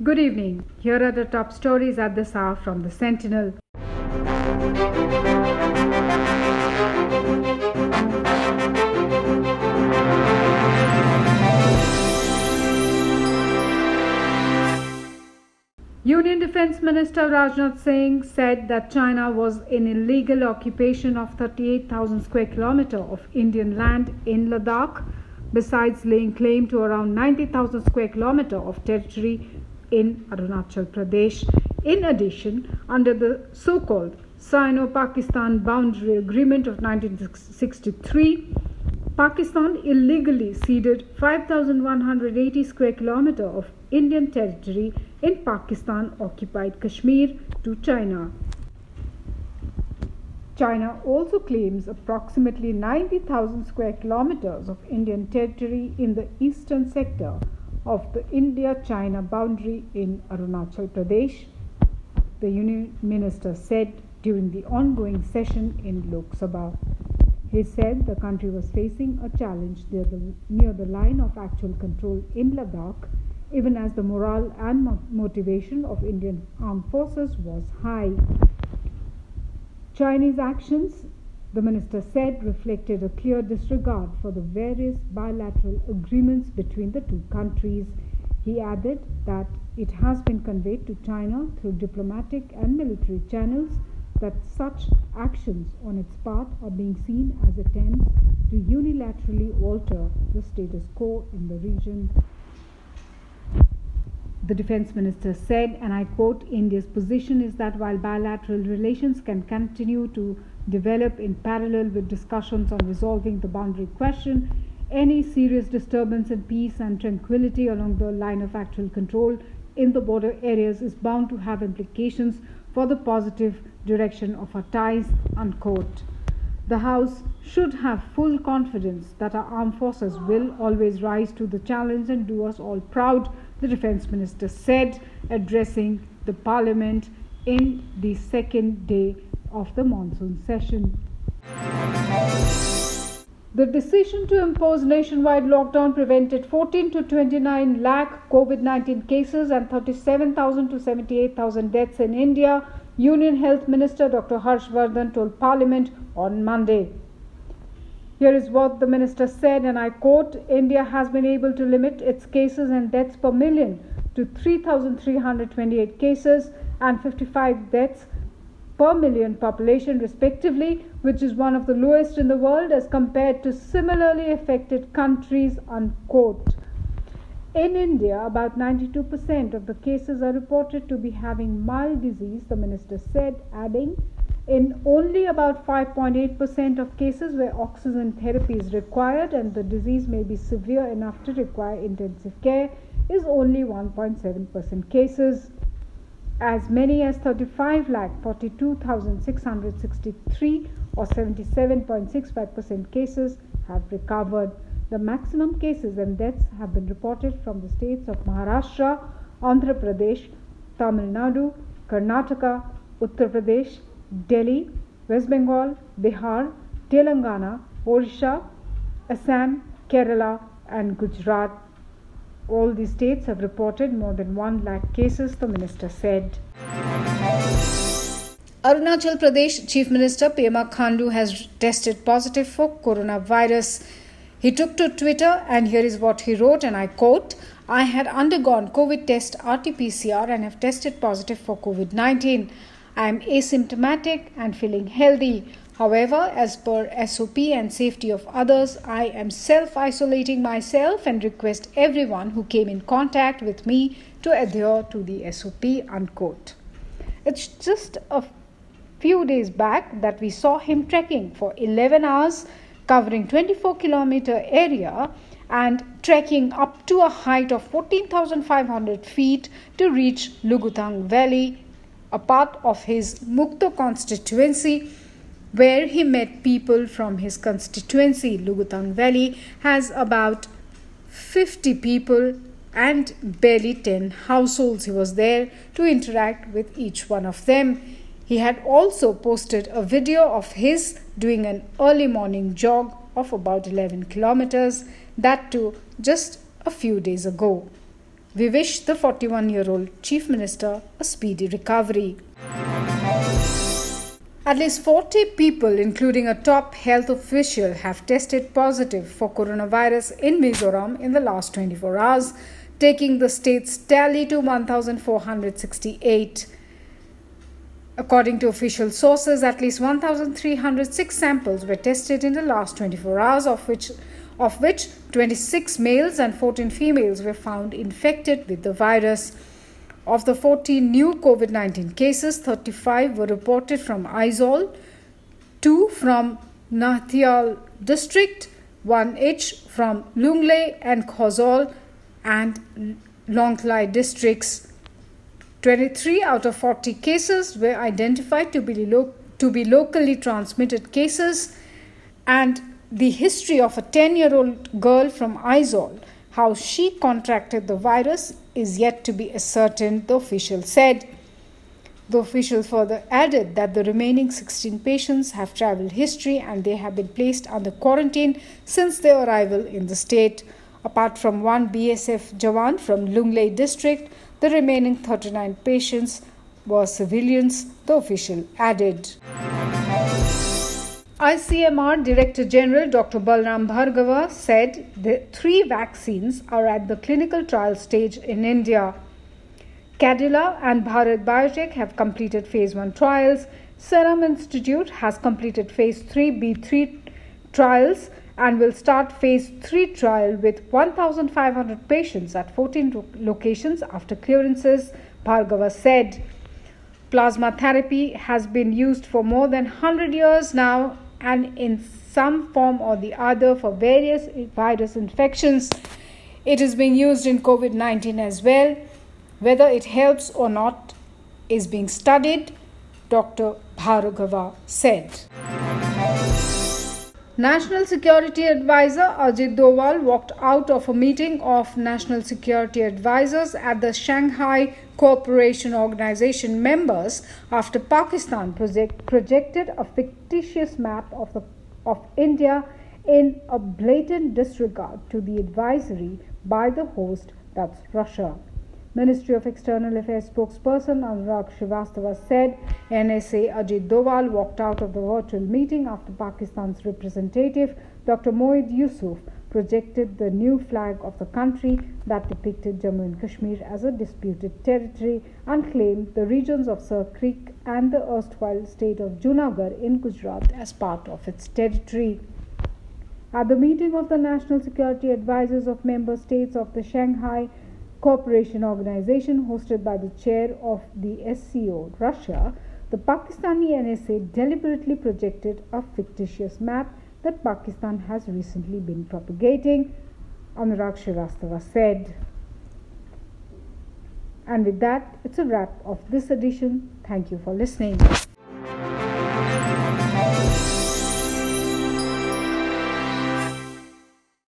Good evening. Here are the top stories at this hour from the Sentinel. Union Defense Minister Rajnath Singh said that China was in illegal occupation of 38,000 square kilometers of Indian land in Ladakh, besides laying claim to around 90,000 square kilometers of territory in Arunachal Pradesh. In addition, under the so called Sino Pakistan Boundary Agreement of 1963, Pakistan illegally ceded 5,180 square kilometers of Indian territory in Pakistan occupied Kashmir to China. China also claims approximately 90,000 square kilometers of Indian territory in the eastern sector of the India China boundary in Arunachal Pradesh, the Union Minister said during the ongoing session in Lok Sabha. He said the country was facing a challenge near the, near the line of actual control in Ladakh even as the morale and motivation of Indian armed forces was high. Chinese actions, the minister said, reflected a clear disregard for the various bilateral agreements between the two countries. He added that it has been conveyed to China through diplomatic and military channels that such actions on its part are being seen as attempts to unilaterally alter the status quo in the region. The defense minister said, and I quote India's position is that while bilateral relations can continue to develop in parallel with discussions on resolving the boundary question, any serious disturbance in peace and tranquility along the line of actual control in the border areas is bound to have implications for the positive direction of our ties. Unquote. The House should have full confidence that our armed forces will always rise to the challenge and do us all proud the defense minister said, addressing the parliament in the second day of the monsoon session. The decision to impose nationwide lockdown prevented 14 to 29 lakh COVID 19 cases and 37,000 to 78,000 deaths in India, Union Health Minister Dr. Harshvardhan told Parliament on Monday. Here is what the minister said, and I quote India has been able to limit its cases and deaths per million to 3,328 cases and 55 deaths per million population, respectively, which is one of the lowest in the world as compared to similarly affected countries. Unquote. In India, about 92% of the cases are reported to be having mild disease, the minister said, adding, in only about 5.8% of cases where oxygen therapy is required and the disease may be severe enough to require intensive care is only 1.7% cases. As many as 35 lakh 42,663 or 77.65% cases have recovered. The maximum cases and deaths have been reported from the states of Maharashtra, Andhra Pradesh, Tamil Nadu, Karnataka, Uttar Pradesh, Delhi, West Bengal, Bihar, Telangana, Orissa, Assam, Kerala, and Gujarat. All these states have reported more than 1 lakh cases, the minister said. Arunachal Pradesh Chief Minister Pema Khandu has tested positive for coronavirus. He took to Twitter and here is what he wrote and I quote I had undergone COVID test RT PCR and have tested positive for COVID 19. I am asymptomatic and feeling healthy. However, as per SOP and safety of others, I am self isolating myself and request everyone who came in contact with me to adhere to the SOP. Unquote. It's just a few days back that we saw him trekking for 11 hours, covering 24 kilometer area and trekking up to a height of 14,500 feet to reach Luguthang Valley a part of his Mukto constituency where he met people from his constituency. Luguthang Valley has about 50 people and barely 10 households. He was there to interact with each one of them. He had also posted a video of his doing an early morning jog of about 11 kilometers, that too just a few days ago. We wish the 41 year old Chief Minister a speedy recovery. At least 40 people, including a top health official, have tested positive for coronavirus in Mizoram in the last 24 hours, taking the state's tally to 1,468. According to official sources, at least 1,306 samples were tested in the last 24 hours, of which, of which 26 males and 14 females were found infected with the virus. Of the 14 new COVID 19 cases, 35 were reported from Aizawl, 2 from Hnahthial district, 1 each from Lunglei and Khawzawl and Lawngtlai districts. 23 out of 40 cases were identified to be, lo- to be locally transmitted cases, and the history of a 10 year old girl from Aizawl how she contracted the virus is yet to be ascertained, the official said. The official further added that the remaining 16 patients have travel history and they have been placed under quarantine since their arrival in the state. Apart from one BSF Jawan from Lunglei district, the remaining 39 patients were civilians, the official added. ICMR Director General Dr. Balram Bhargava said the three vaccines are at the clinical trial stage in India. Cadila and Bharat Biotech have completed phase 1 trials. Serum Institute has completed phase 3B3 trials and will start phase 3 trial with 1500 patients at 14 locations after clearances, Bhargava said. Plasma therapy has been used for more than 100 years now and in some form or the other for various virus infections. It is being used in COVID 19 as well. Whether it helps or not is being studied, Dr. Bhargava said. National Security Advisor Ajit Doval walked out of a meeting of National Security Advisors at the Shanghai Cooperation Organization members after Pakistan project, projected a fictitious map of, the, of India in a blatant disregard to the advisory by the host, that's Russia. Ministry of External Affairs spokesperson Anurag Srivastava said NSA Ajit Doval walked out of the virtual meeting after Pakistan's representative Dr. Moeed Yusuf projected the new flag of the country that depicted Jammu and Kashmir as a disputed territory and claimed the regions of Sir Creek and the erstwhile state of Junagadh in Gujarat as part of its territory. At the meeting of the National Security Advisors of member states of the Shanghai Cooperation Organization hosted by the chair of the SCO, Russia, the Pakistani NSA deliberately projected a fictitious map that Pakistan has recently been propagating, Anurag Srivastava said. And with that, it's a wrap of this edition. Thank you for listening.